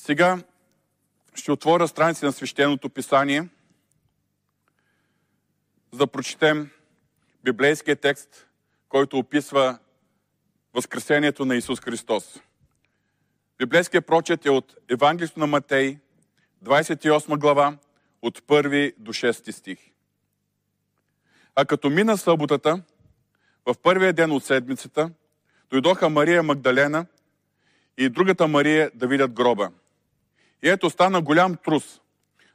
Сега ще отворя страници на свещеното писание, за да прочетем библейския текст, който описва Възкресението на Исус Христос. Библейският прочет е от Евангелието на Матей, 28 глава, от 1 до 6 стих. А като мина съботата, в първия ден от седмицата, дойдоха Мария Магдалена и другата Мария да видят гроба. И ето стана голям трус,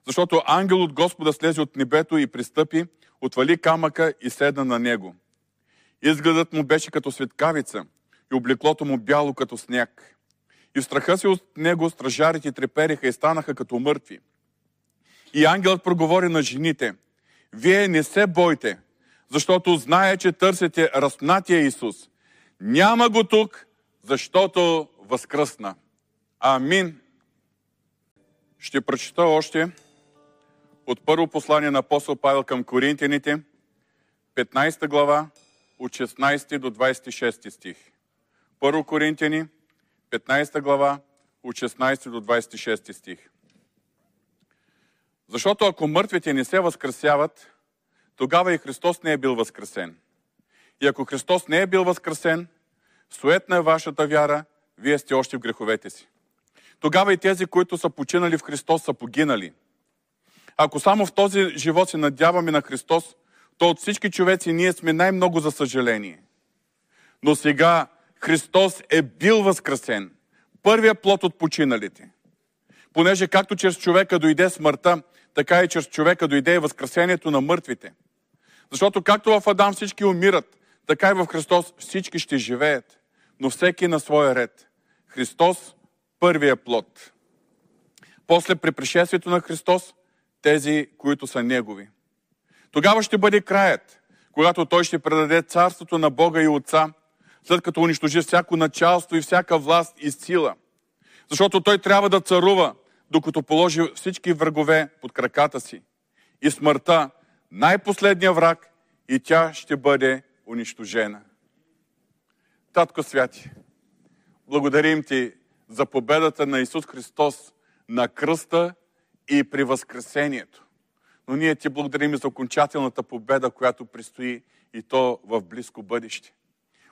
защото ангел от Господа слезе от небето и пристъпи, отвали камъка и седна на него. Изгледът му беше като светкавица и облеклото му бяло като сняг. И в страха си от него стражарите трепериха и станаха като мъртви. И ангелът проговори на жените, вие не се бойте, защото знае, че търсите разпнатия Исус. Няма го тук, защото възкръсна. Амин. Ще прочита още от първо послание на апостол Павел към Коринтияните, 15 глава, от 16 до 26 стих. Първо Коринтияни, 15 глава, от 16 до 26 стих. Защото ако мъртвите не се възкресяват, тогава и Христос не е бил възкресен. И ако Христос не е бил възкресен, суетна е вашата вяра, вие сте още в греховете си. Тогава и тези, които са починали в Христос, са погинали. Ако само в този живот се надяваме на Христос, то от всички човеци ние сме най-много за съжаление. Но сега Христос е бил възкресен, първия плод от починалите. Понеже както чрез човека дойде смъртта, така и чрез човека дойде и възкресението на мъртвите. Защото както в Адам всички умират, така и в Христос всички ще живеят, но всеки на своя ред. Христос – първия плод. После при пришествието на Христос, тези, които са Негови. Тогава ще бъде краят, когато Той ще предаде царството на Бога и Отца, след като унищожи всяко началство и всяка власт и сила. Защото Той трябва да царува, докато положи всички врагове под краката си. И смъртта, най-последния враг, и тя ще бъде унищожена. Татко Святи, благодарим Ти за победата на Исус Христос на кръста и при възкресението. Но ние Ти благодарим и за окончателната победа, която предстои и то в близко бъдеще.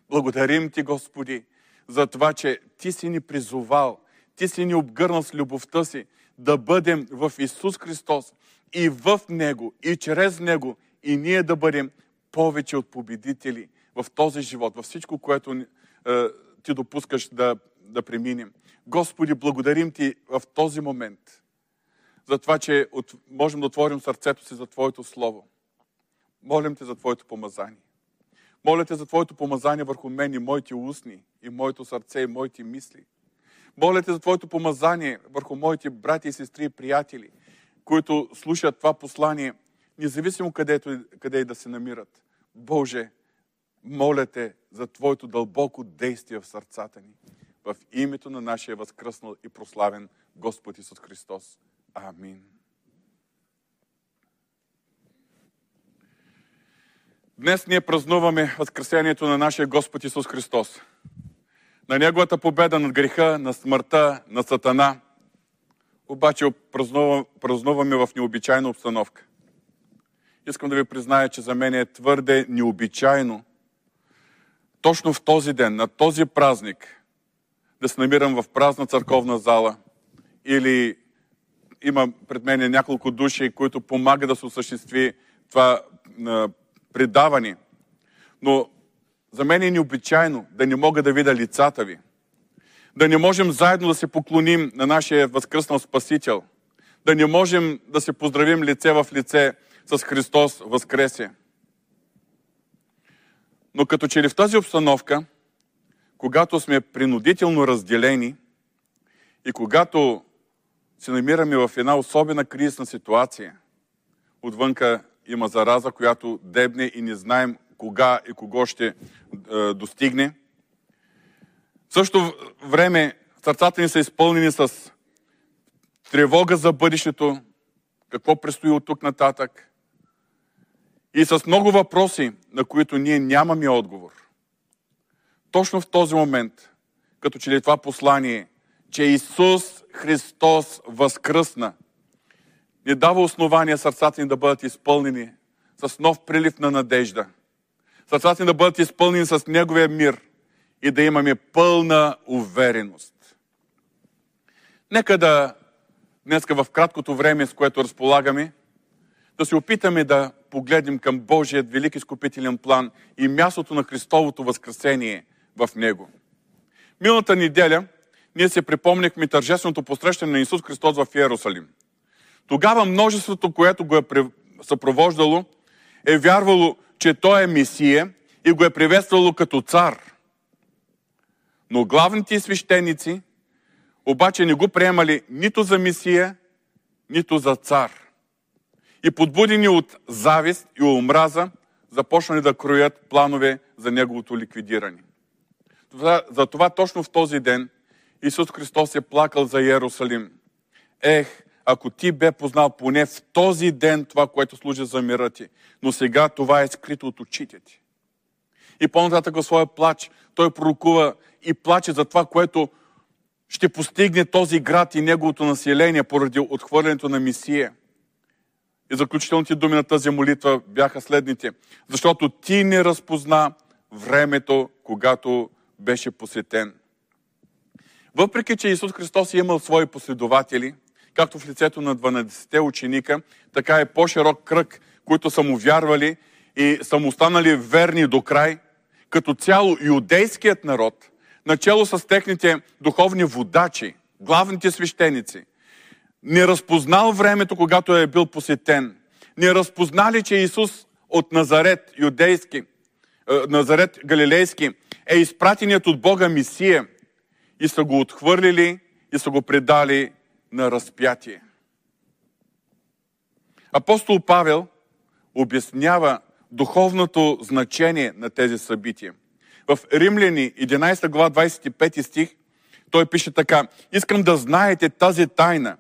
Благодарим Ти, Господи, за това, че Ти си ни призовал, Ти си ни обгърнал с любовта си да бъдем в Исус Христос и в Него, и чрез Него, и ние да бъдем повече от победители в този живот, във всичко, което е, Ти допускаш да, да преминем. Господи, благодарим Ти в този момент за това, че от, можем да отворим сърцето си за Твоето Слово. Молим Те за Твоето помазание. Моля Те за Твоето помазание върху мен и моите устни, и моето сърце, и моите мисли. Моля Те за Твоето помазание върху моите брати и сестри и приятели, които слушат това послание, независимо където, къде и да се намират. Боже, моля Те за Твоето дълбоко действие в сърцата ни. В името на нашия възкръснал и прославен Господ Исус Христос. Амин. Днес ние празнуваме Възкресението на нашия Господ Исус Христос. На Неговата победа над греха, на смъртта, на Сатана. Обаче празнуваме в необичайна обстановка. Искам да ви призная, че за мен е твърде необичайно точно в този ден, на този празник, да се намирам в празна църковна зала или има пред мен няколко души, които помагат да се осъществи това предаване. Но за мен е необичайно да не мога да видя лицата ви. Да не можем заедно да се поклоним на нашия възкръснал Спасител. Да не можем да се поздравим лице в лице с Христос възкресе. Но като че ли в тази обстановка, когато сме принудително разделени и когато се намираме в една особена кризисна ситуация, отвънка има зараза, която дебне и не знаем кога и кого ще е, достигне. В същото време сърцата ни са изпълнени с тревога за бъдещето, какво предстои от тук нататък и с много въпроси, на които ние нямаме отговор. Точно в този момент, като че ли това послание, че Исус Христос възкръсна, ни дава основания сърцата ни да бъдат изпълнени с нов прилив на надежда. Сърцата ни да бъдат изпълнени с Неговия мир и да имаме пълна увереност. Нека да днеска в краткото време, с което разполагаме, да се опитаме да погледнем към Божият велики скупителен план и мястото на Христовото възкресение в него. Миналата неделя ние се припомнихме тържественото посрещане на Исус Христос в Иерусалим. Тогава множеството, което го е съпровождало, е вярвало, че Той е Месия и го е приветствало като цар. Но главните свещеници обаче не го приемали нито за Месия, нито за цар. И подбудени от завист и омраза, започнали да кроят планове за неговото ликвидиране. Затова точно в този ден Исус Христос е плакал за Иерусалим. Ех, ако ти бе познал поне в този ден това, което служи за мира ти, но сега това е скрито от очите ти. И по-нататък в своя плач той пророкува и плаче за това, което ще постигне този град и неговото население поради отхвърлянето на Мисия. И заключителните думи на тази молитва бяха следните. Защото ти не разпозна времето, когато беше посетен. Въпреки, че Исус Христос е имал свои последователи, както в лицето на 12-те ученика, така е по-широк кръг, които са му вярвали и са му останали верни до край, като цяло иудейският народ, начало с техните духовни водачи, главните свещеници, не разпознал времето, когато е бил посетен. Не разпознали, че Исус от Назарет, юдейски, е, Назарет Галилейски, е изпратеният от Бога Мисия и са го отхвърлили и са го предали на разпятие. Апостол Павел обяснява духовното значение на тези събития. В Римляни 11 глава 25 стих той пише така. Искам да знаете тази тайна,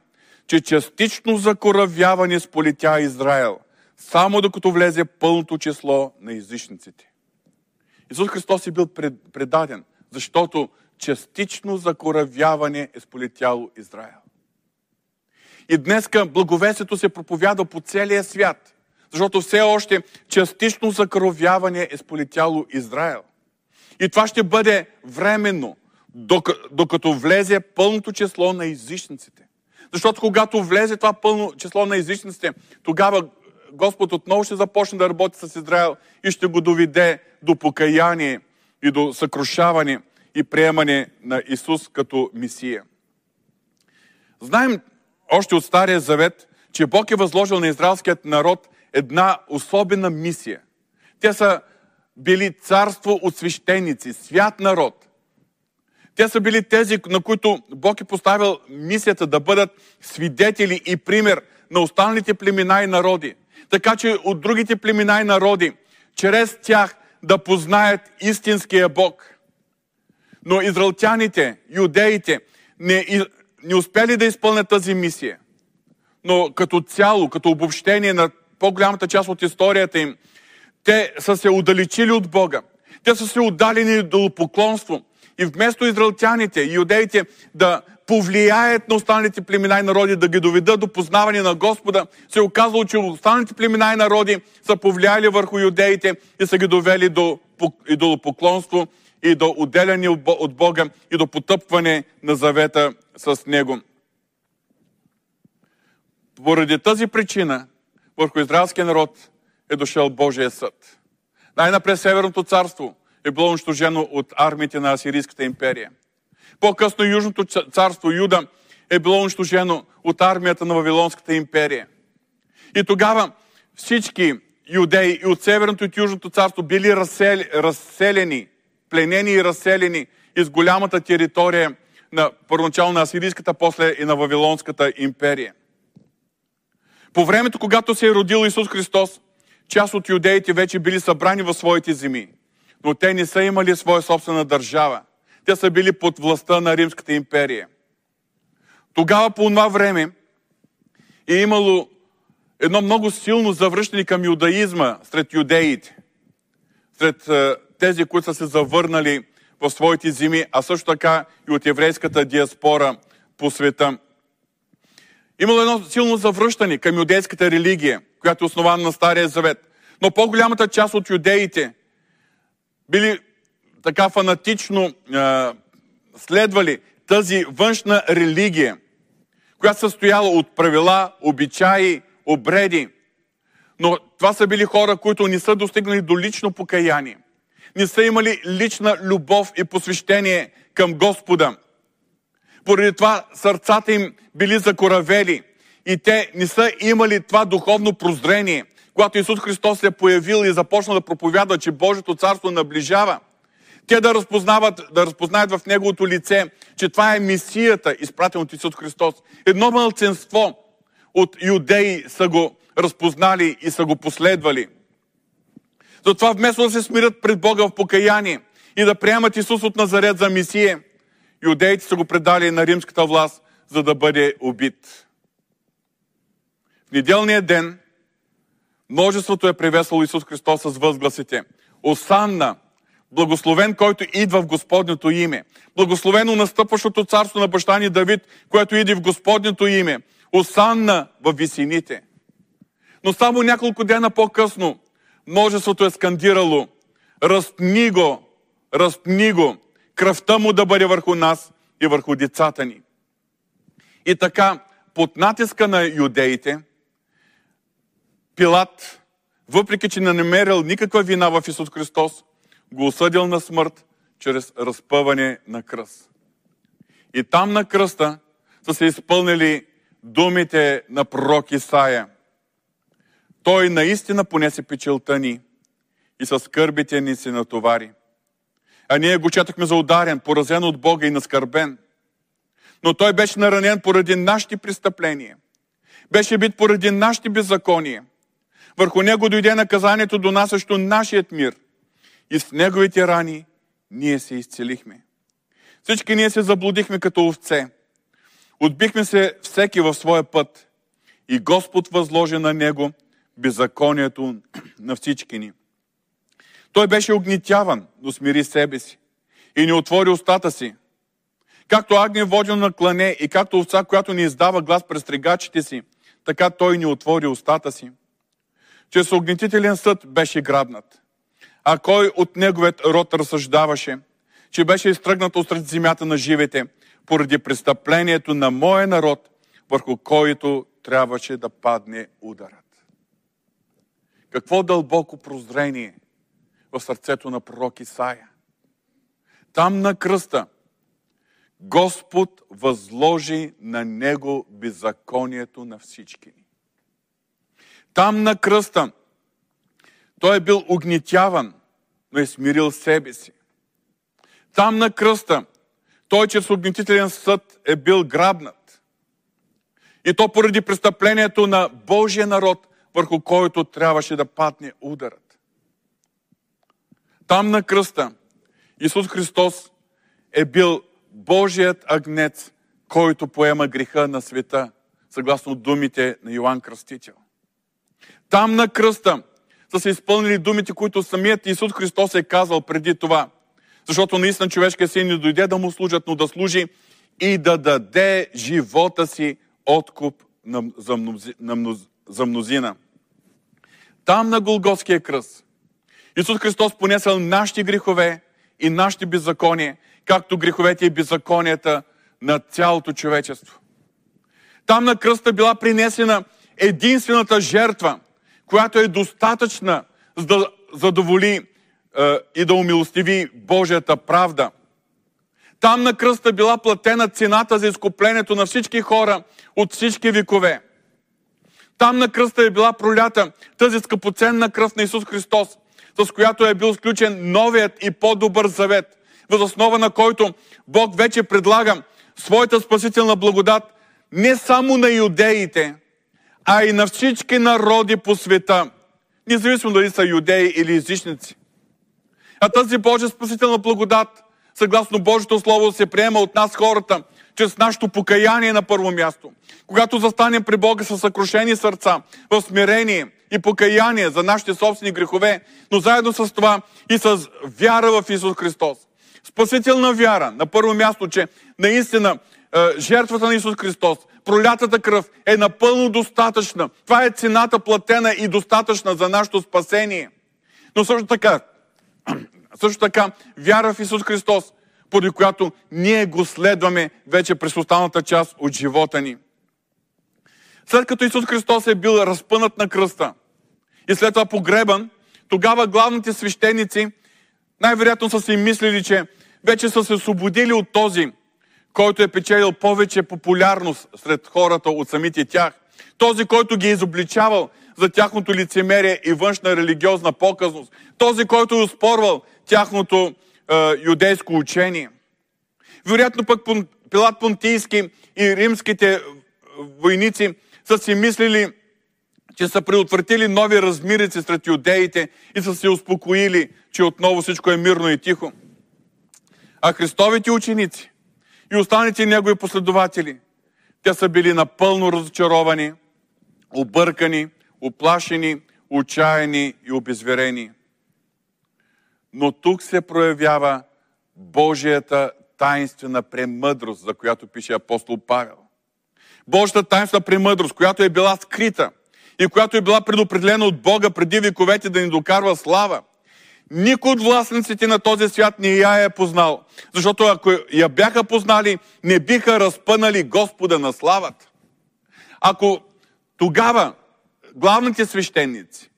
че частично закоравяване сполетя Израел, само докато влезе пълното число на езичниците. Исус Христос е бил предаден, защото частично закоравяване е сполетяло Израел. И днеска благовестието се проповяда по целия свят, защото все още частично закоравяване е сполетяло Израел. И това ще бъде временно, докато влезе пълното число на езичниците. Защото когато влезе това пълно число на езичниците, тогава Господ отново ще започне да работи с Израел и ще го доведе до покаяние и до съкрушаване и приемане на Исус като Мисия. Знаем още от Стария Завет, че Бог е възложил на израелският народ една особена мисия. Те са били царство от свещеници, свят народ. Те са били тези, на които Бог е поставил мисията да бъдат свидетели и пример на останалите племена и народи. Така че от другите племена и народи, чрез тях да познаят истинския Бог. Но израелтяните, юдеите, не, не успяли да изпълнят тази мисия. Но като цяло, като обобщение на по-голямата част от историята им, те са се удалечили от Бога. Те са се отдалени до поклонство. И вместо израелтяните и юдеите да повлияят на останалите племена и народи, да ги доведат до познаване на Господа, се е оказало, че останалите племена и народи са повлияли върху юдеите и са ги довели до, до поклонство и до отделяне от Бога и до потъпване на завета с Него. Поради тази причина върху израелския народ е дошъл Божия съд. Най-напред Северното царство е било унищожено от армиите на Асирийската империя. По-късно Южното царство Юда е било унищожено от армията на Вавилонската империя. И тогава всички юдеи и от Северното и от Южното царство били разселени пленени и разселени из голямата територия на първоначално на Асирийската, после и на Вавилонската империя. По времето, когато се е родил Исус Христос, част от юдеите вече били събрани в своите земи, но те не са имали своя собствена държава. Те са били под властта на Римската империя. Тогава по това време е имало едно много силно завръщане към юдаизма сред юдеите, сред е, тези, които са се завърнали в своите земи, а също така и от еврейската диаспора по света. Имало едно силно завръщане към юдейската религия, която е основана на Стария Завет. Но по-голямата част от юдеите били така фанатично е, следвали тази външна религия, която състояла от правила, обичаи, обреди. Но това са били хора, които не са достигнали до лично покаяние. Не са имали лична любов и посвещение към Господа. Поради това сърцата им били закоравели и те не са имали това духовно прозрение, когато Исус Христос се е появил и започна да проповядва, че Божието царство наближава. Те да разпознават, да разпознаят в Неговото лице, че това е мисията, изпратен от Исус Христос. Едно мълценство от юдеи са го разпознали и са го последвали. Затова вместо да се смирят пред Бога в покаяние и да приемат Исус от Назарет за Мисие, юдеите са го предали на римската власт, за да бъде убит. В неделния ден множеството е приветствало Исус Христос с възгласите. Осанна, благословен, който идва в Господнето име. Благословено настъпващото царство на баща ни Давид, което иде в Господнето име. Осанна в висините. Но само няколко дена по-късно множеството е скандирало Разпни го, разпни го, кръвта му да бъде върху нас и върху децата ни. И така, под натиска на юдеите, Пилат, въпреки че не намерил никаква вина в Исус Христос, го осъдил на смърт чрез разпъване на кръст. И там на кръста са се изпълнили думите на пророк Исаия. Той наистина понесе печелта ни и с скърбите ни се натовари. А ние го четохме за ударен, поразен от Бога и наскърбен. Но той беше наранен поради нашите престъпления. Беше бит поради нашите беззакония. Върху него дойде наказанието, донасящо нашият мир. И с неговите рани ние се изцелихме. Всички ние се заблудихме като овце. Отбихме се всеки в своя път. И Господ възложи на него беззаконието на всички ни. Той беше огнитяван, но смири себе си и не отвори устата си. Както агне воден на клане и както овца, която не издава глас през тригачите си, така той не отвори устата си. Чрез огнетителен съд беше грабнат. А кой от неговият род разсъждаваше, че беше изтръгнат от земята на живите, поради престъплението на моя народ, върху който трябваше да падне ударът. Какво дълбоко прозрение в сърцето на пророк Исаия. Там на кръста Господ възложи на него беззаконието на всички ни. Там на кръста той е бил огнетяван, но е смирил себе си. Там на кръста той чрез огнетителен съд е бил грабнат. И то поради престъплението на Божия народ, върху който трябваше да падне ударът. Там на кръста Исус Христос е бил Божият агнец, който поема греха на света, съгласно думите на Йоанн Кръстител. Там на кръста са се изпълнили думите, които самият Исус Христос е казал преди това. Защото наистина човешкият син не дойде да му служат, но да служи и да даде живота си откуп за, мнози, за мнозина. Там на Голготския кръст Исус Христос понесъл нашите грехове и нашите беззакония, както греховете и беззаконията на цялото човечество. Там на кръста била принесена единствената жертва, която е достатъчна за да задоволи е, и да умилостиви Божията правда. Там на кръста била платена цената за изкуплението на всички хора от всички векове. Там на кръста е била пролята тази скъпоценна кръв на Исус Христос, с която е бил сключен новият и по-добър завет, въз основа на който Бог вече предлага своята спасителна благодат не само на юдеите, а и на всички народи по света, независимо дали са юдеи или езичници. А тази Божия спасителна благодат, съгласно Божието Слово, се приема от нас хората, чрез нашето покаяние на първо място. Когато застанем при Бога с съкрушени сърца, в смирение и покаяние за нашите собствени грехове, но заедно с това и с вяра в Исус Христос. Спасителна вяра, на първо място, че наистина е, жертвата на Исус Христос пролятата кръв е напълно достатъчна. Това е цената платена и достатъчна за нашето спасение. Но също така, също така, вяра в Исус Христос, поради която ние го следваме вече през останалата част от живота ни. След като Исус Христос е бил разпънат на кръста и след това погребан, тогава главните свещеници най-вероятно са си мислили, че вече са се освободили от този, който е печелил повече популярност сред хората от самите тях. Този, който ги е изобличавал за тяхното лицемерие и външна религиозна показност. Този, който е успорвал тяхното е, юдейско учение. Вероятно пък Пилат Понтийски и римските войници са си мислили, че са предотвратили нови размирици сред юдеите и са се успокоили, че отново всичко е мирно и тихо. А Христовите ученици и останалите негови последователи, те са били напълно разочаровани, объркани, оплашени, отчаяни и обезверени. Но тук се проявява Божията таинствена премъдрост, за която пише апостол Павел. Божията таинствена премъдрост, която е била скрита и която е била предопределена от Бога преди вековете да ни докарва слава – никой от властниците на този свят не я е познал. Защото ако я бяха познали, не биха разпънали Господа на славата. Ако тогава главните свещеници,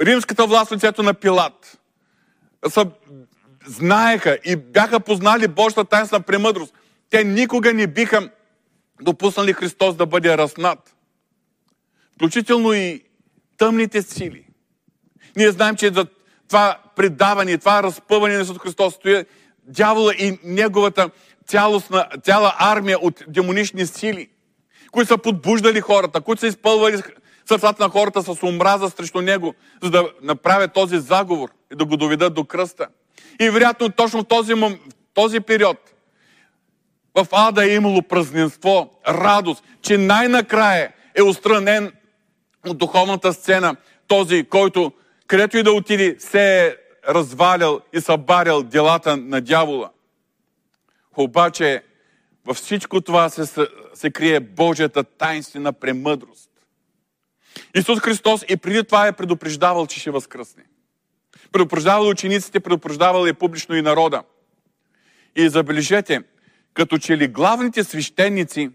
римската власт лицето на Пилат, са, знаеха и бяха познали Божията тайнствена премъдрост, те никога не биха допуснали Христос да бъде разнат. Включително и тъмните сили. Ние знаем, че за това предаване, това разпъване на Исус Христос стои дявола и неговата цялостна, цяла армия от демонични сили, които са подбуждали хората, които са изпълвали сърцата на хората с омраза срещу него, за да направят този заговор и да го доведат до кръста. И вероятно точно в този, в този период в ада е имало празненство, радост, че най-накрая е устранен от духовната сцена този, който където и да отиде, се е развалял и събарял делата на дявола. Обаче във всичко това се, се крие Божията таинствена премъдрост. Исус Христос и преди това е предупреждавал, че ще възкръсне. Предупреждавал учениците, предупреждавал е публично и народа. И забележете, като че ли главните свещеници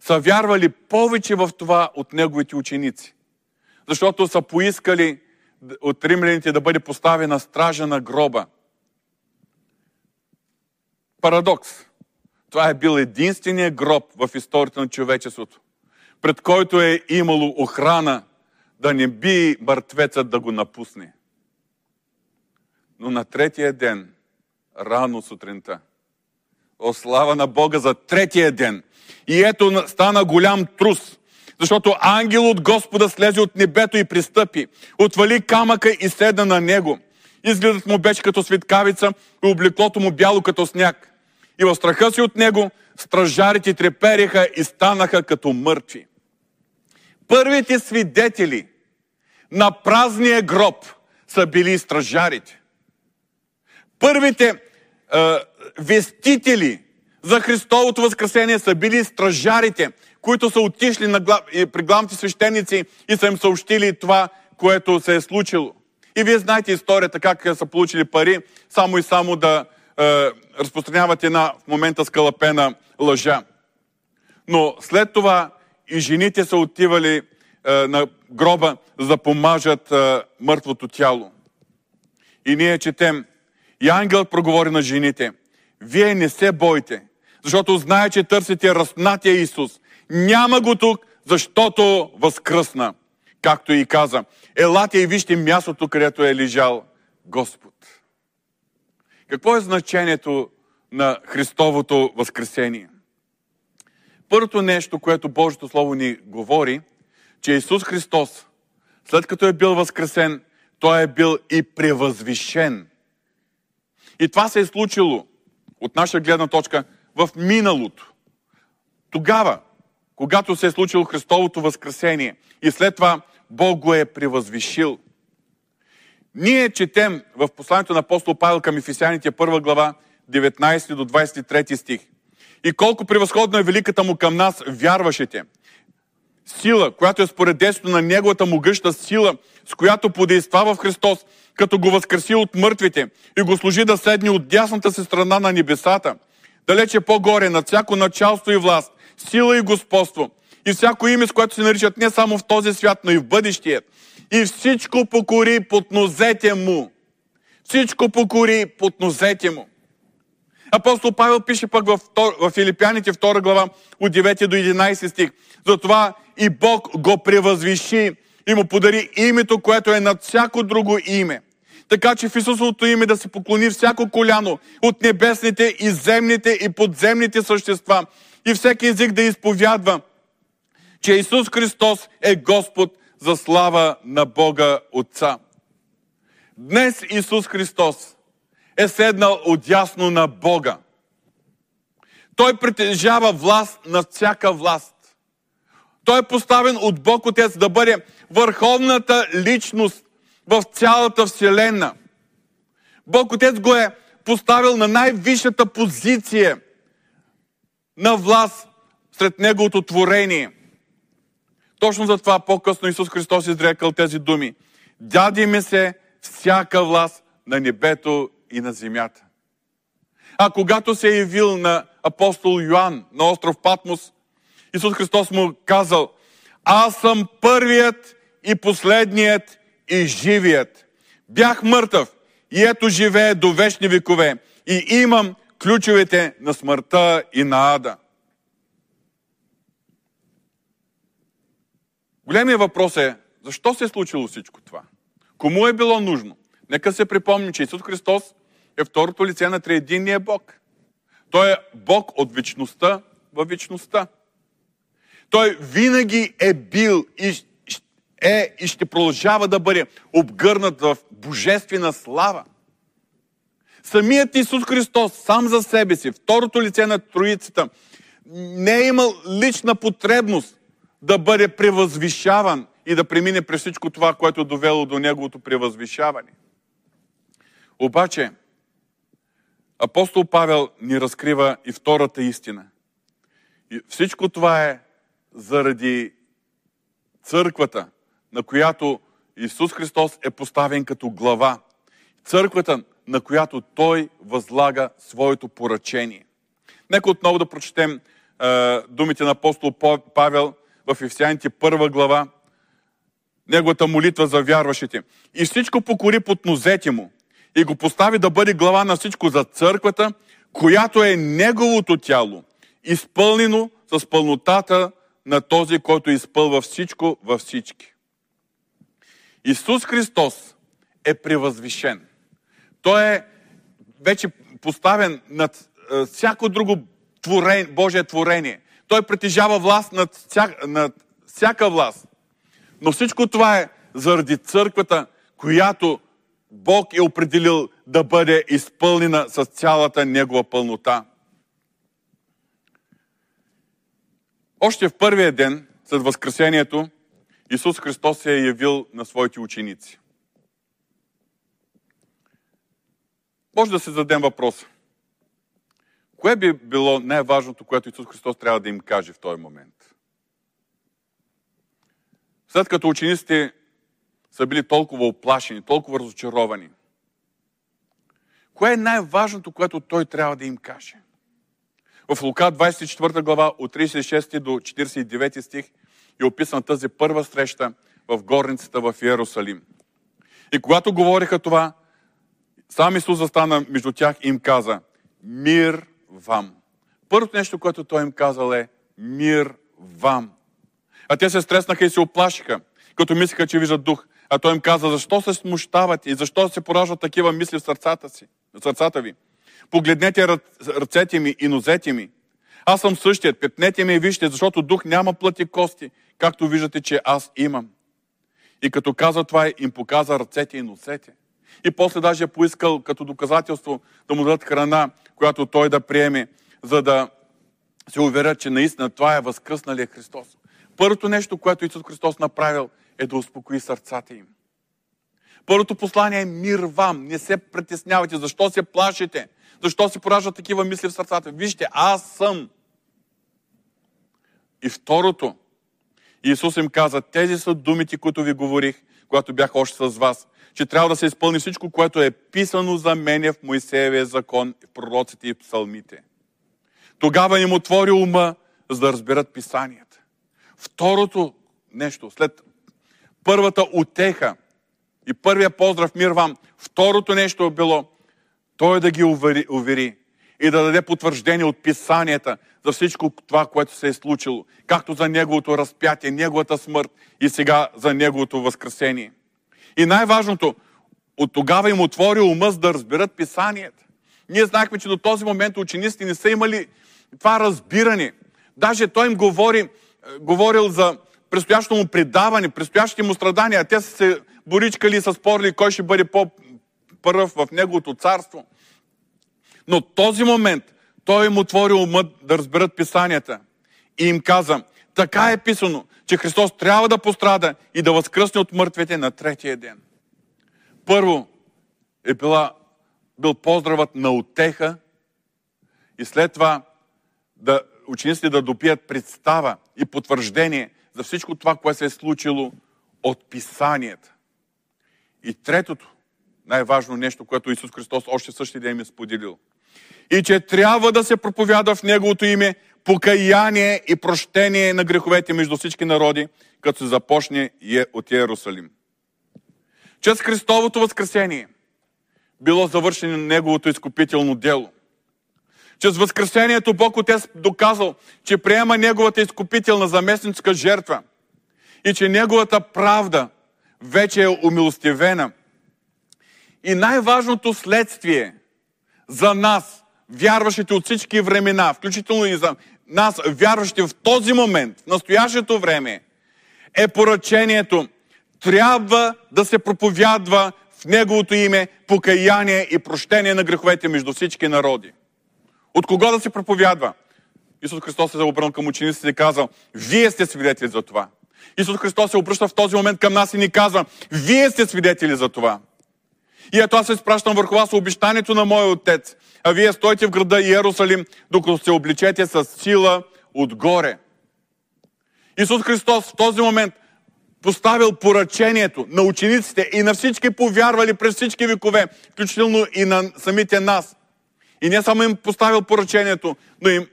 са вярвали повече в това от неговите ученици. Защото са поискали от римляните да бъде поставена стража на гроба. Парадокс. Това е бил единствения гроб в историята на човечеството, пред който е имало охрана да не би мъртвецът да го напусне. Но на третия ден, рано сутринта, о слава на Бога за третия ден, и ето стана голям трус, защото ангел от Господа слезе от небето и пристъпи, отвали камъка и седна на него. Изгледът му беше като светкавица и облеклото му бяло като сняг. И в страха си от него стражарите трепереха и станаха като мъртви. Първите свидетели на празния гроб са били стражарите. Първите е, вестители за Христовото възкресение са били стражарите, които са отишли на глав... при главните свещеници и са им съобщили това, което се е случило. И вие знаете историята, как са получили пари, само и само да е, разпространяват една в момента скалъпена лъжа. Но след това и жените са отивали е, на гроба, за да помажат е, мъртвото тяло. И ние четем, и ангел проговори на жените, вие не се бойте, защото знае, че търсите разпнатия Исус, няма го тук, защото възкръсна. Както и каза, елате и вижте мястото, където е лежал Господ. Какво е значението на Христовото възкресение? Първото нещо, което Божието Слово ни говори, че Исус Христос, след като е бил възкресен, Той е бил и превъзвишен. И това се е случило, от наша гледна точка, в миналото. Тогава, когато се е случило Христовото възкресение и след това Бог го е превъзвишил. Ние четем в посланието на апостол Павел към Ефесяните, първа глава, 19 до 23 стих. И колко превъзходно е великата му към нас, вярващите. Сила, която е според действието на неговата могъща сила, с която подейства в Христос, като го възкреси от мъртвите и го служи да седне от дясната си страна на небесата, далече по-горе над всяко началство и власт, сила и господство, и всяко име, с което се наричат не само в този свят, но и в бъдещия. И всичко покори под нозете му. Всичко покори под нозете му. Апостол Павел пише пък в, Филипяните 2 глава от 9 до 11 стих. Затова и Бог го превъзвиши и му подари името, което е над всяко друго име. Така че в Исусовото име да се поклони всяко коляно от небесните и земните и подземните същества и всеки език да изповядва, че Исус Христос е Господ за слава на Бога Отца. Днес Исус Христос е седнал отясно на Бога. Той притежава власт над всяка власт. Той е поставен от Бог Отец да бъде върховната личност в цялата Вселена. Бог Отец го е поставил на най-висшата позиция на власт сред Неговото творение. Точно за това по-късно Исус Христос изрекал тези думи. Дяди ми се всяка власт на небето и на земята. А когато се е явил на апостол Йоанн на остров Патмос, Исус Христос му казал, аз съм първият и последният и живият. Бях мъртъв и ето живее до вечни векове и имам ключовете на смъртта и на ада. Големият въпрос е, защо се е случило всичко това? Кому е било нужно? Нека се припомним, че Исус Христос е второто лице на триединния Бог. Той е Бог от вечността в вечността. Той винаги е бил и е и ще продължава да бъде обгърнат в божествена слава. Самият Исус Христос сам за себе си, второто лице на Троицата, не е имал лична потребност да бъде превъзвишаван и да премине през всичко това, което е довело до неговото превъзвишаване. Обаче, апостол Павел ни разкрива и втората истина. И всичко това е заради църквата, на която Исус Христос е поставен като глава. Църквата, на която Той възлага своето поръчение. Нека отново да прочетем е, думите на апостол Павел в Ефесяните първа глава, неговата молитва за вярващите. И всичко покори под нозете му и го постави да бъде глава на всичко за църквата, която е неговото тяло, изпълнено с пълнотата на този, който изпълва всичко във всички. Исус Христос е превъзвишен. Той е вече поставен над е, всяко друго творение, Божие творение. Той притежава власт над, вся, над всяка власт. Но всичко това е заради църквата, която Бог е определил да бъде изпълнена с цялата Негова пълнота. Още в първия ден, след Възкресението, Исус Христос се е явил на своите ученици. Може да се зададем въпрос. Кое би било най-важното, което Исус Христос трябва да им каже в този момент? След като учениците са били толкова оплашени, толкова разочаровани, кое е най-важното, което Той трябва да им каже? В Лука 24 глава от 36 до 49 стих е описана тази първа среща в горницата в Иерусалим. И когато говориха това, сам Исус застана между тях и им каза, мир вам. Първото нещо, което той им казал е мир вам. А те се стреснаха и се оплашиха, като мислиха, че виждат дух. А той им каза, защо се смущавате и защо се пораждат такива мисли в сърцата, си, в сърцата ви? Погледнете ръцете ми и нозете ми. Аз съм същият, петнете ми и вижте, защото дух няма плът и кости, както виждате, че аз имам. И като каза това, им показа ръцете и носете. И после даже е поискал като доказателство да му дадат храна, която той да приеме, за да се уверят, че наистина това е възкръсналия Христос. Първото нещо, което Исус Христос направил, е да успокои сърцата им. Първото послание е мир вам. Не се притеснявайте. Защо се плашите? Защо се пораждат такива мисли в сърцата? Вижте, аз съм. И второто, Исус им каза, тези са думите, които ви говорих, когато бях още с вас, че трябва да се изпълни всичко, което е писано за мене в Моисеевия закон, в пророците и псалмите. Тогава им отвори ума, за да разберат писанията. Второто нещо, след първата утеха и първия поздрав мир вам, второто нещо е било, той да ги увери, увери и да даде потвърждение от писанията за всичко това, което се е случило, както за неговото разпятие, неговата смърт и сега за неговото възкресение. И най-важното, от тогава им отвори ума, за да разберат писанията. Ние знахме, че до този момент учениците не са имали това разбиране. Даже той им говори, е, говорил за предстоящото му предаване, предстоящите му страдания. Те са се боричкали и са спорили кой ще бъде по-първ в неговото царство. Но този момент той им отвори умът да разберат писанията. И им каза, така е писано, че Христос трябва да пострада и да възкръсне от мъртвите на третия ден. Първо е била, бил поздравът на отеха и след това да, учениците да допият представа и потвърждение за всичко това, което се е случило от писанията. И третото, най-важно нещо, което Исус Христос още същия ден е споделил. И че трябва да се проповяда в Неговото име покаяние и прощение на греховете между всички народи, като се започне от Иерусалим. Чрез Христовото възкресение било завършено Неговото изкупително дело. Чрез възкресението Бог Отец доказал, че приема Неговата изкупителна заместническа жертва и че Неговата правда вече е умилостивена. И най-важното следствие за нас, вярващите от всички времена, включително и за нас, вярващи в този момент, в настоящето време, е поръчението трябва да се проповядва в Неговото име покаяние и прощение на греховете между всички народи. От кого да се проповядва? Исус Христос се обърнал към учениците и казал, вие сте свидетели за това. Исус Христос се обръща в този момент към нас и ни казва, вие сте свидетели за това. И ето аз се изпращам върху вас обещанието на моя отец, а вие стойте в града Иерусалим, докато се обличете с сила отгоре. Исус Христос в този момент поставил поръчението на учениците и на всички повярвали през всички векове, включително и на самите нас. И не само им поставил поръчението, но им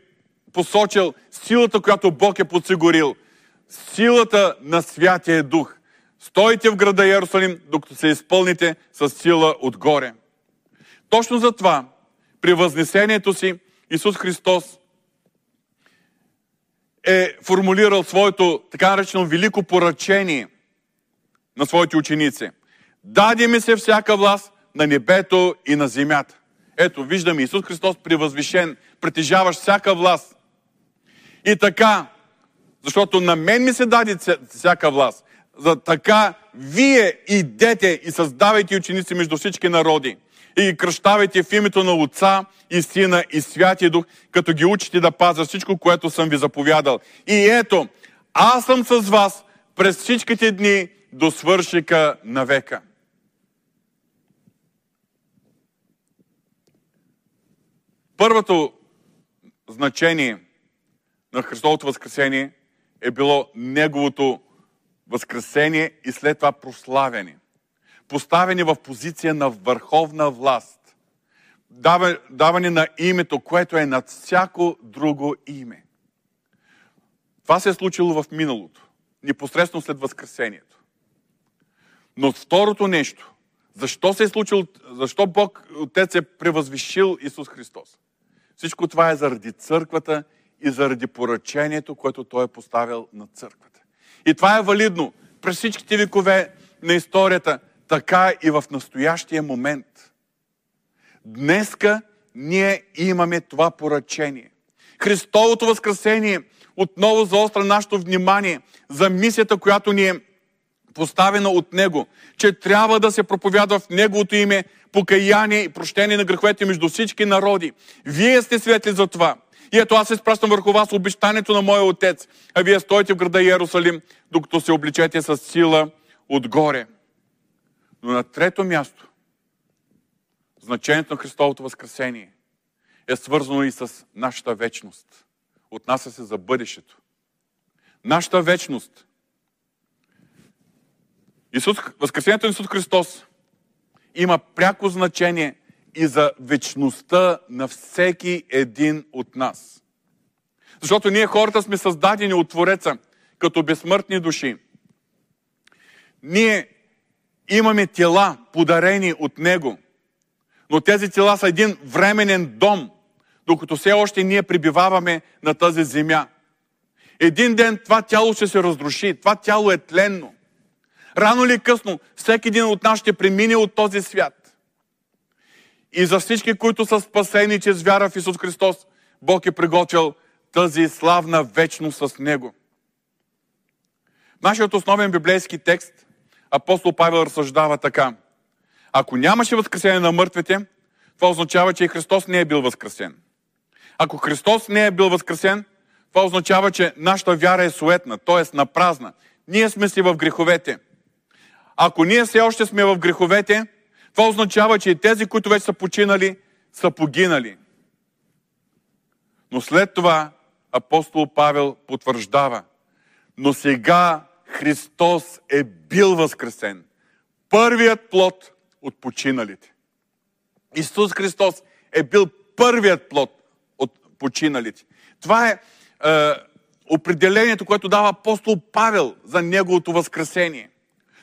посочил силата, която Бог е подсигурил. Силата на Святия Дух. Стойте в града Иерусалим, докато се изпълните с сила отгоре. Точно за това, при възнесението си, Исус Христос е формулирал своето така наречено велико поръчение на своите ученици. Даде ми се всяка власт на небето и на земята. Ето, виждаме Исус Христос превъзвишен, притежаващ всяка власт. И така, защото на мен ми се даде всяка власт, за така вие идете и създавайте ученици между всички народи и ги кръщавайте в името на Отца и Сина и Святия Дух, като ги учите да пазят всичко, което съм ви заповядал. И ето, аз съм с вас през всичките дни до свършика на века. Първото значение на Христовото възкресение е било Неговото възкресение и след това прославяне. Поставени в позиция на върховна власт. Даване на името, което е над всяко друго име. Това се е случило в миналото, непосредствено след Възкресението. Но второто нещо, защо се е случило, защо Бог Отец е превъзвишил Исус Христос? Всичко това е заради църквата и заради поръчението, което Той е поставил на църквата. И това е валидно през всичките векове на историята, така и в настоящия момент. Днеска ние имаме това поръчение. Христовото възкресение отново заостра нашето внимание за мисията, която ни е поставена от Него, че трябва да се проповядва в Неговото име покаяние и прощение на греховете между всички народи. Вие сте светли за това. И ето аз се спращам върху вас обещанието на моя отец, а вие стоите в града Иерусалим, докато се обличете с сила отгоре. Но на трето място, значението на Христовото възкресение е свързано и с нашата вечност. Отнася се за бъдещето. Нашата вечност. Исус, възкресението на Исус Христос има пряко значение и за вечността на всеки един от нас. Защото ние хората сме създадени от Твореца като безсмъртни души. Ние имаме тела, подарени от Него, но тези тела са един временен дом, докато все още ние прибиваваме на тази земя. Един ден това тяло ще се разруши, това тяло е тленно. Рано или късно всеки един от нас ще премине от този свят. И за всички, които са спасени чрез вяра в Исус Христос, Бог е приготвил тази славна вечност с Него. Нашият основен библейски текст, апостол Павел разсъждава така. Ако нямаше възкресение на мъртвите, това означава, че и Христос не е бил възкресен. Ако Христос не е бил възкресен, това означава, че нашата вяра е суетна, т.е. напразна. Ние сме си в греховете. Ако ние все още сме в греховете, това означава, че и тези, които вече са починали, са погинали. Но след това апостол Павел потвърждава. Но сега Христос е бил възкресен. Първият плод от починалите. Исус Христос е бил първият плод от починалите. Това е, е определението, което дава апостол Павел за неговото възкресение.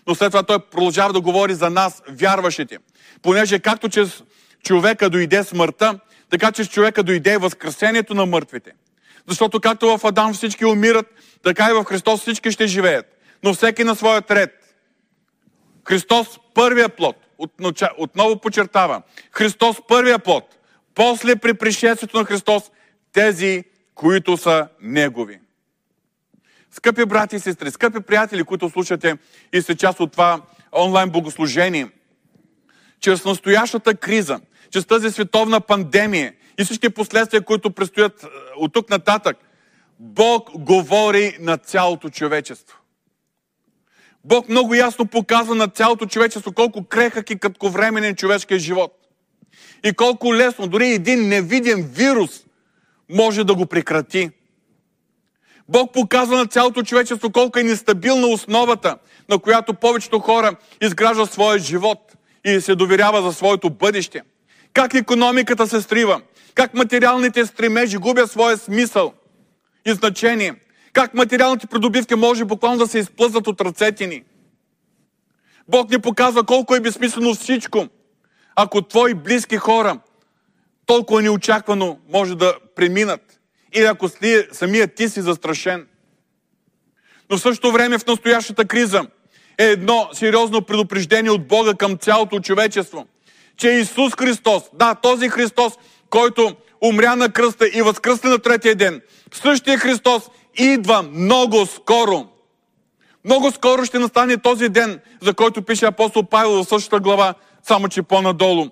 Но след това той продължава да говори за нас, вярващите. Понеже както чрез човека дойде смъртта, така че с човека дойде възкресението на мъртвите. Защото както в Адам всички умират, така и в Христос всички ще живеят. Но всеки на своят ред. Христос първия плод. Отново подчертава. Христос първия плод. После при пришествието на Христос тези, които са Негови. Скъпи брати и сестри, скъпи приятели, които слушате и сте част от това онлайн богослужение, чрез настоящата криза, чрез тази световна пандемия и всички последствия, които предстоят е, от тук нататък, Бог говори на цялото човечество. Бог много ясно показва на цялото човечество колко крехък и кратковременен човешкият живот. И колко лесно, дори един невиден вирус може да го прекрати. Бог показва на цялото човечество колко е нестабилна основата, на която повечето хора изграждат своя живот и се доверява за своето бъдеще. Как економиката се стрива, как материалните стремежи губят своя смисъл и значение, как материалните придобивки може буквално да се изплъзнат от ръцете ни. Бог ни показва колко е безсмислено всичко, ако твои близки хора толкова неочаквано може да преминат или ако самият ти си застрашен. Но в същото време в настоящата криза е едно сериозно предупреждение от Бога към цялото човечество, че Исус Христос, да, този Христос, който умря на кръста и възкръсна на третия ден, същия Христос идва много скоро. Много скоро ще настане този ден, за който пише апостол Павел в същата глава, само че по-надолу.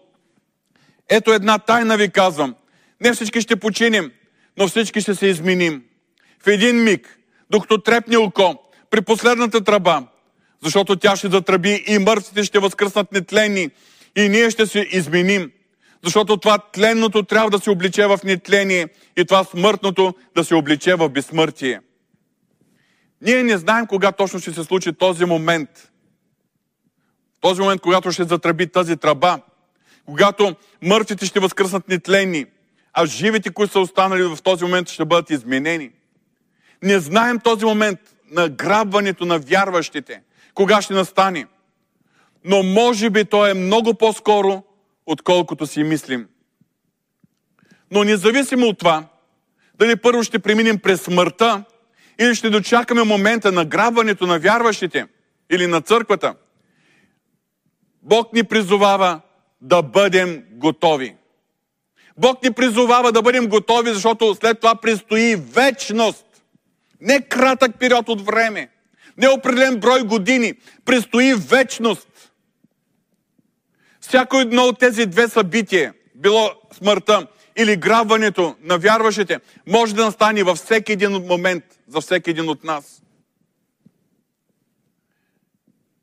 Ето една тайна ви казвам. Не всички ще починим, но всички ще се изменим. В един миг, докато трепне око, при последната тръба, защото тя ще затръби и мъртвите ще възкръснат нетлени и ние ще се изменим. Защото това тленното трябва да се обличе в нетление и това смъртното да се обличе в безсмъртие. Ние не знаем кога точно ще се случи този момент. Този момент, когато ще затръби тази тръба, когато мъртвите ще възкръснат нетлени, а живите, които са останали в този момент, ще бъдат изменени. Не знаем този момент на грабването на вярващите, кога ще настане. Но може би то е много по-скоро, отколкото си мислим. Но независимо от това, дали първо ще преминем през смъртта, или ще дочакаме момента на грабването на вярващите или на църквата, Бог ни призовава да бъдем готови. Бог ни призовава да бъдем готови, защото след това предстои вечност. Не кратък период от време, не определен брой години, предстои вечност. Всяко едно от тези две събития, било смъртта или грабването на вярващите, може да настане във всеки един момент за всеки един от нас.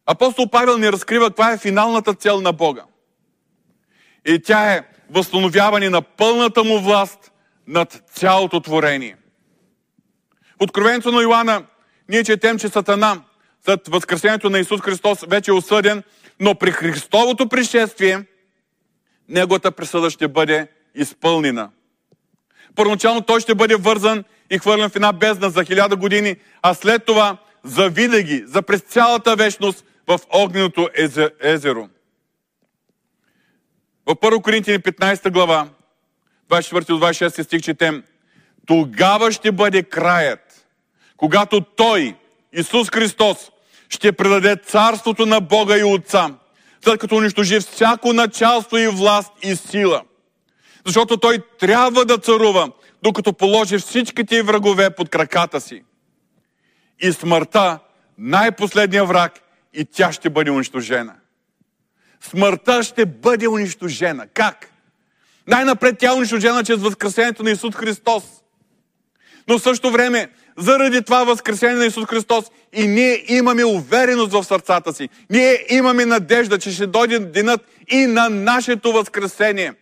Апостол Павел ни разкрива каква е финалната цел на Бога. И тя е възстановяване на пълната му власт над цялото творение. В Откровението на Йоанна ние четем, че Сатана след възкресението на Исус Христос вече е осъден, но при Христовото пришествие неговата присъда ще бъде изпълнена. Първоначално той ще бъде вързан и хвърлен в една бездна за хиляда години, а след това за винаги, за през цялата вечност в огненото езеро. В 1 Коринтини 15 глава, 24 26 стих четем, тогава ще бъде краят, когато Той, Исус Христос, ще предаде царството на Бога и Отца, след като унищожи всяко началство и власт и сила. Защото Той трябва да царува, докато положи всичките врагове под краката си. И смъртта, най-последния враг, и тя ще бъде унищожена. Смъртта ще бъде унищожена. Как? Най-напред тя е унищожена чрез възкресението на Исус Христос. Но в същото време, заради това възкресение на Исус Христос, и ние имаме увереност в сърцата си. Ние имаме надежда, че ще дойде денът и на нашето възкресение.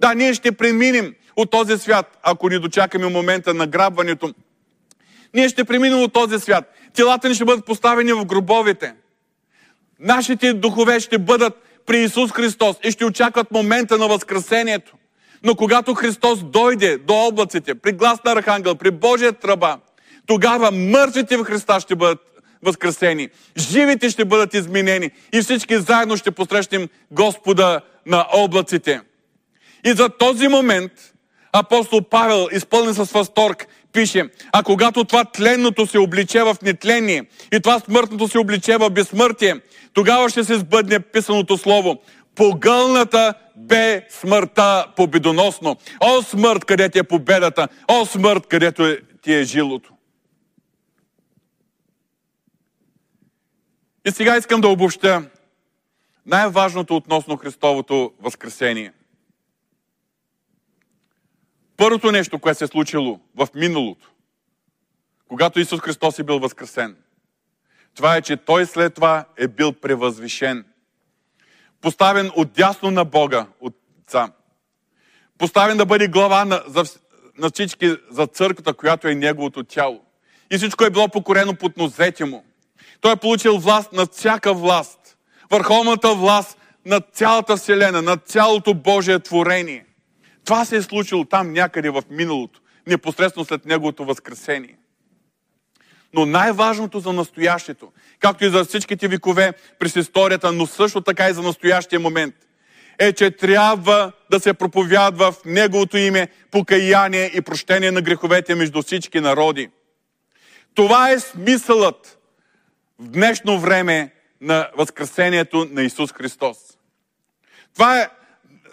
Да, ние ще преминем от този свят, ако ни дочакаме момента на грабването. Ние ще преминем от този свят. Телата ни ще бъдат поставени в гробовете. Нашите духове ще бъдат при Исус Христос и ще очакват момента на възкресението. Но когато Христос дойде до облаците, при глас на Архангел, при Божия тръба, тогава мъртвите в Христа ще бъдат възкресени, живите ще бъдат изменени и всички заедно ще посрещнем Господа на облаците. И за този момент апостол Павел, изпълнен с възторг, пише, а когато това тленното се обличе в нетление и това смъртното се обличе в безсмъртие, тогава ще се сбъдне писаното слово. Погълната бе смъртта победоносно. О, смърт, къде ти е победата? О, смърт, където е, ти е жилото? И сега искам да обобща най-важното относно Христовото възкресение. Първото нещо, което се е случило в миналото, когато Исус Христос е бил възкресен, това е, че Той след това е бил превъзвишен. Поставен отдясно на Бога, Отца. Поставен да бъде глава на, за, на всички, за църквата, която е Неговото тяло. И всичко е било покорено под нозете Му. Той е получил власт над всяка власт. Върховната власт над цялата Вселена, над цялото Божие творение. Това се е случило там някъде в миналото, непосредствено след Неговото възкресение. Но най-важното за настоящето, както и за всичките векове през историята, но също така и за настоящия момент, е, че трябва да се проповядва в Неговото име покаяние и прощение на греховете между всички народи. Това е смисълът в днешно време на Възкресението на Исус Христос. Това е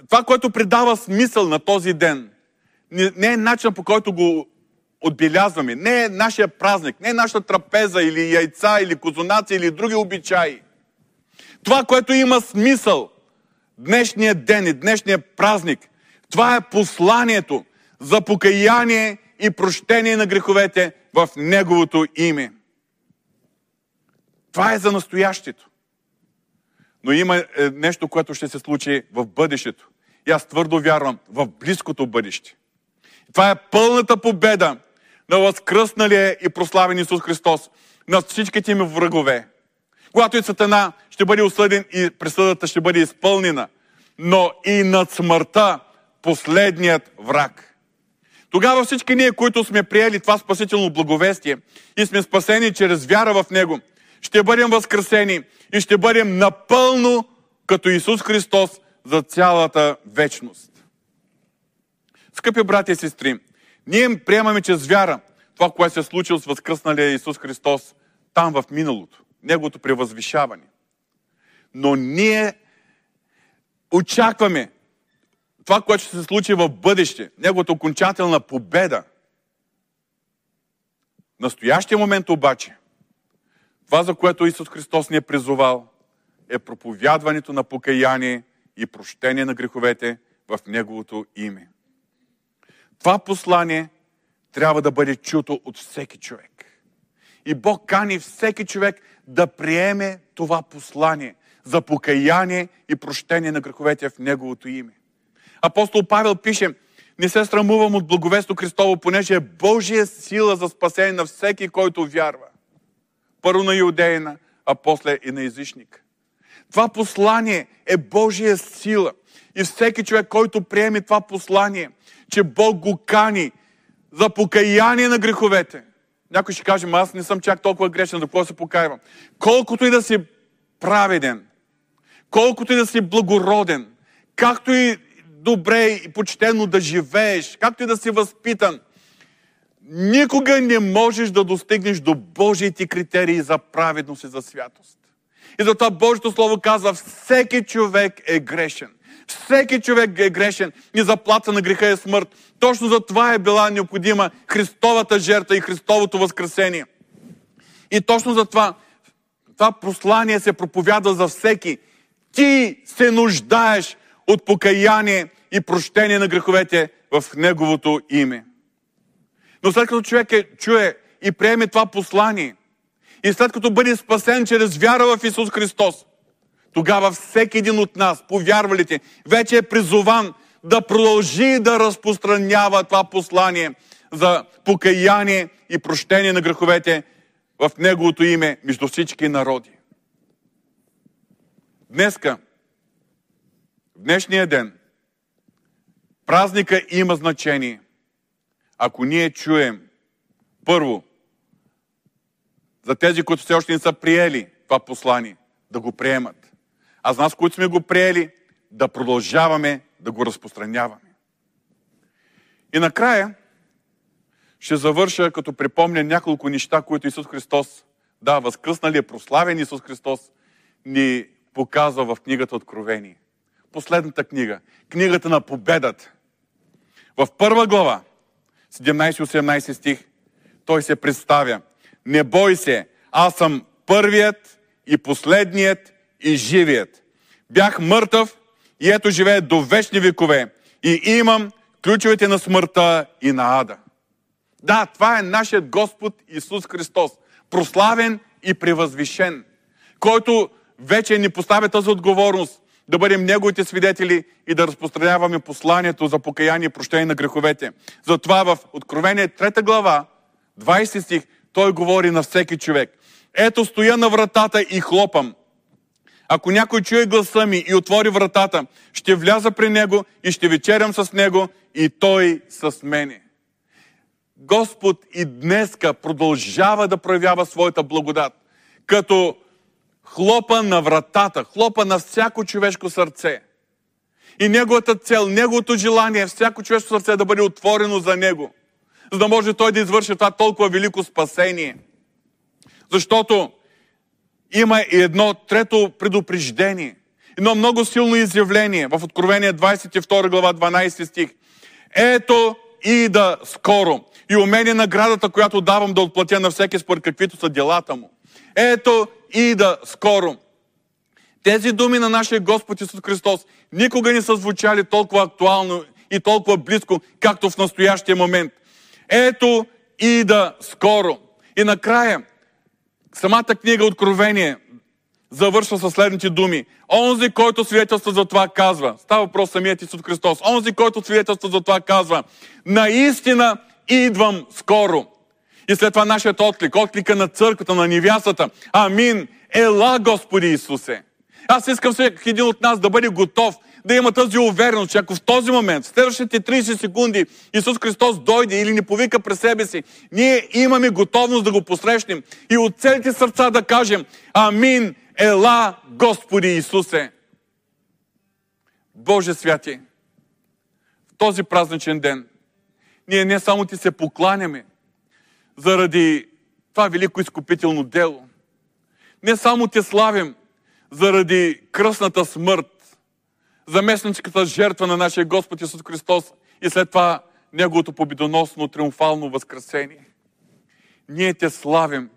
това, което придава смисъл на този ден, не е начин по който го отбелязваме, не е нашия празник, не е нашата трапеза или яйца, или козунаци, или други обичаи. Това, което има смисъл днешния ден и днешния празник, това е посланието за покаяние и прощение на греховете в Неговото име. Това е за настоящето. Но има е, нещо, което ще се случи в бъдещето. И аз твърдо вярвам в близкото бъдеще. Това е пълната победа на възкръсналия и прославен Исус Христос над всичките ми врагове. Когато и Сатана ще бъде осъден и присъдата ще бъде изпълнена, но и над смъртта последният враг. Тогава всички ние, които сме приели това спасително благовестие и сме спасени чрез вяра в Него, ще бъдем възкресени и ще бъдем напълно като Исус Христос за цялата вечност. Скъпи брати и сестри, ние приемаме чрез вяра това, което се е случило с възкръсналия Исус Христос там в миналото, Неговото превъзвишаване. Но ние очакваме това, което ще се случи в бъдеще, Неговата окончателна победа. Настоящия момент обаче, това, за което Исус Христос ни е призовал, е проповядването на покаяние и прощение на греховете в Неговото име. Това послание трябва да бъде чуто от всеки човек. И Бог кани всеки човек да приеме това послание за покаяние и прощение на греховете в Неговото име. Апостол Павел пише, не се срамувам от благовесто Христово, понеже е Божия сила за спасение на всеки, който вярва. Първо на иудеина, а после и на езичник. Това послание е Божия сила. И всеки човек, който приеме това послание, че Бог го кани за покаяние на греховете. Някой ще каже, аз не съм чак толкова грешен, за какво се покаявам. Колкото и да си праведен, колкото и да си благороден, както и добре и почтено да живееш, както и да си възпитан, никога не можеш да достигнеш до Божиите критерии за праведност и за святост. И затова Божието Слово казва, всеки човек е грешен. Всеки човек е грешен и заплата на греха е смърт. Точно за това е била необходима Христовата жертва и Христовото възкресение. И точно за това това послание се проповядва за всеки. Ти се нуждаеш от покаяние и прощение на греховете в Неговото име. Но след като човек е, чуе и приеме това послание, и след като бъде спасен чрез вяра в Исус Христос, тогава всеки един от нас, повярвалите, вече е призован да продължи да разпространява това послание за покаяние и прощение на греховете в Неговото име между всички народи. Днеска, в днешния ден, празника има значение. Ако ние чуем, първо, за тези, които все още не са приели това послание, да го приемат. А за нас, които сме го приели, да продължаваме да го разпространяваме. И накрая ще завърша, като припомня няколко неща, които Исус Христос, да, възкръснали прославен Исус Христос, ни показва в книгата Откровение. Последната книга, книгата на победата. В първа глава, 17-18 стих, той се представя. Не бой се, аз съм първият и последният и живият. Бях мъртъв и ето живее до вечни векове. И имам ключовете на смъртта и на ада. Да, това е нашият Господ Исус Христос. Прославен и превъзвишен. Който вече ни поставя тази отговорност да бъдем Неговите свидетели и да разпространяваме посланието за покаяние и прощение на греховете. Затова в Откровение 3 глава, 20 стих, той говори на всеки човек. Ето стоя на вратата и хлопам. Ако някой чуе гласа ми и отвори вратата, ще вляза при него и ще вечерям с него и той с мене. Господ и днеска продължава да проявява своята благодат, като хлопа на вратата, хлопа на всяко човешко сърце. И неговата цел, неговото желание е всяко човешко сърце да бъде отворено за него, за да може той да извърши това толкова велико спасение. Защото има и едно трето предупреждение, едно много силно изявление в Откровение 22 глава 12 стих. Ето и да скоро. И у мен е наградата, която давам да отплатя на всеки според каквито са делата му. Ето и да скоро. Тези думи на нашия Господ Исус Христос никога не са звучали толкова актуално и толкова близко, както в настоящия момент. Ето и да скоро. И накрая, самата книга Откровение завършва със следните думи. Онзи, който свидетелства за това казва, става въпрос самият Исус Христос, онзи, който свидетелства за това казва, наистина идвам скоро. И след това нашият отклик, отклика на църквата, на невястата. Амин. Ела, Господи Исусе. Аз искам всеки един от нас да бъде готов, да има тази увереност, че ако в този момент, в следващите 30 секунди, Исус Христос дойде или ни повика през себе си, ние имаме готовност да го посрещнем и от целите сърца да кажем Амин, ела, Господи Исусе. Боже святи, в този празничен ден ние не само ти се покланяме заради това велико изкупително дело. Не само те славим заради кръсната смърт, заместническата жертва на нашия Господ Исус Христос и след това Неговото победоносно, триумфално възкресение. Ние те славим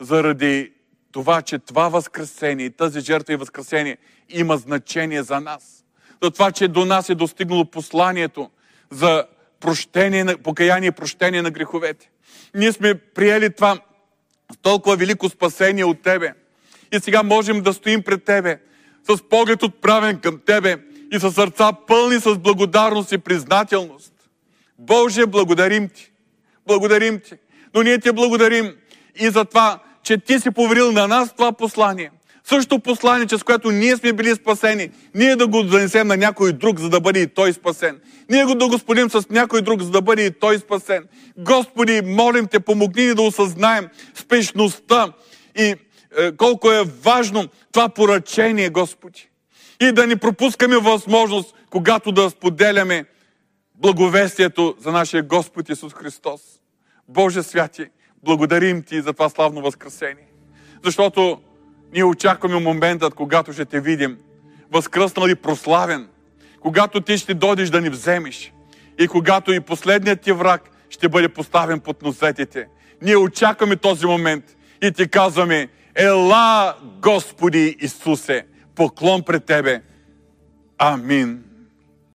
заради това, че това възкресение, тази жертва и възкресение има значение за нас. За това, че до нас е достигнало посланието за прощение, покаяние и прощение на греховете. Ние сме приели това толкова велико спасение от Тебе. И сега можем да стоим пред Тебе, с поглед отправен към Тебе и с сърца пълни с благодарност и признателност. Боже, благодарим Ти. Благодарим Ти. Но ние Ти благодарим и за това, че Ти си поверил на нас това послание. Същото послание, чрез което ние сме били спасени, ние да го занесем на някой друг, за да бъде и той спасен. Ние го да го споделим с някой друг, за да бъде и той спасен. Господи, молим Те, помогни ни да осъзнаем спешността и колко е важно това поръчение, Господи. И да ни пропускаме възможност, когато да споделяме благовестието за нашия Господ Исус Христос. Боже святи, благодарим Ти за това славно възкресение. Защото ние очакваме моментът, когато ще те видим възкръснал и прославен, когато ти ще дойдеш да ни вземеш и когато и последният ти враг ще бъде поставен под носетите. Ние очакваме този момент и ти казваме, Ела, Господи Исусе, поклон пред Тебе. Амин.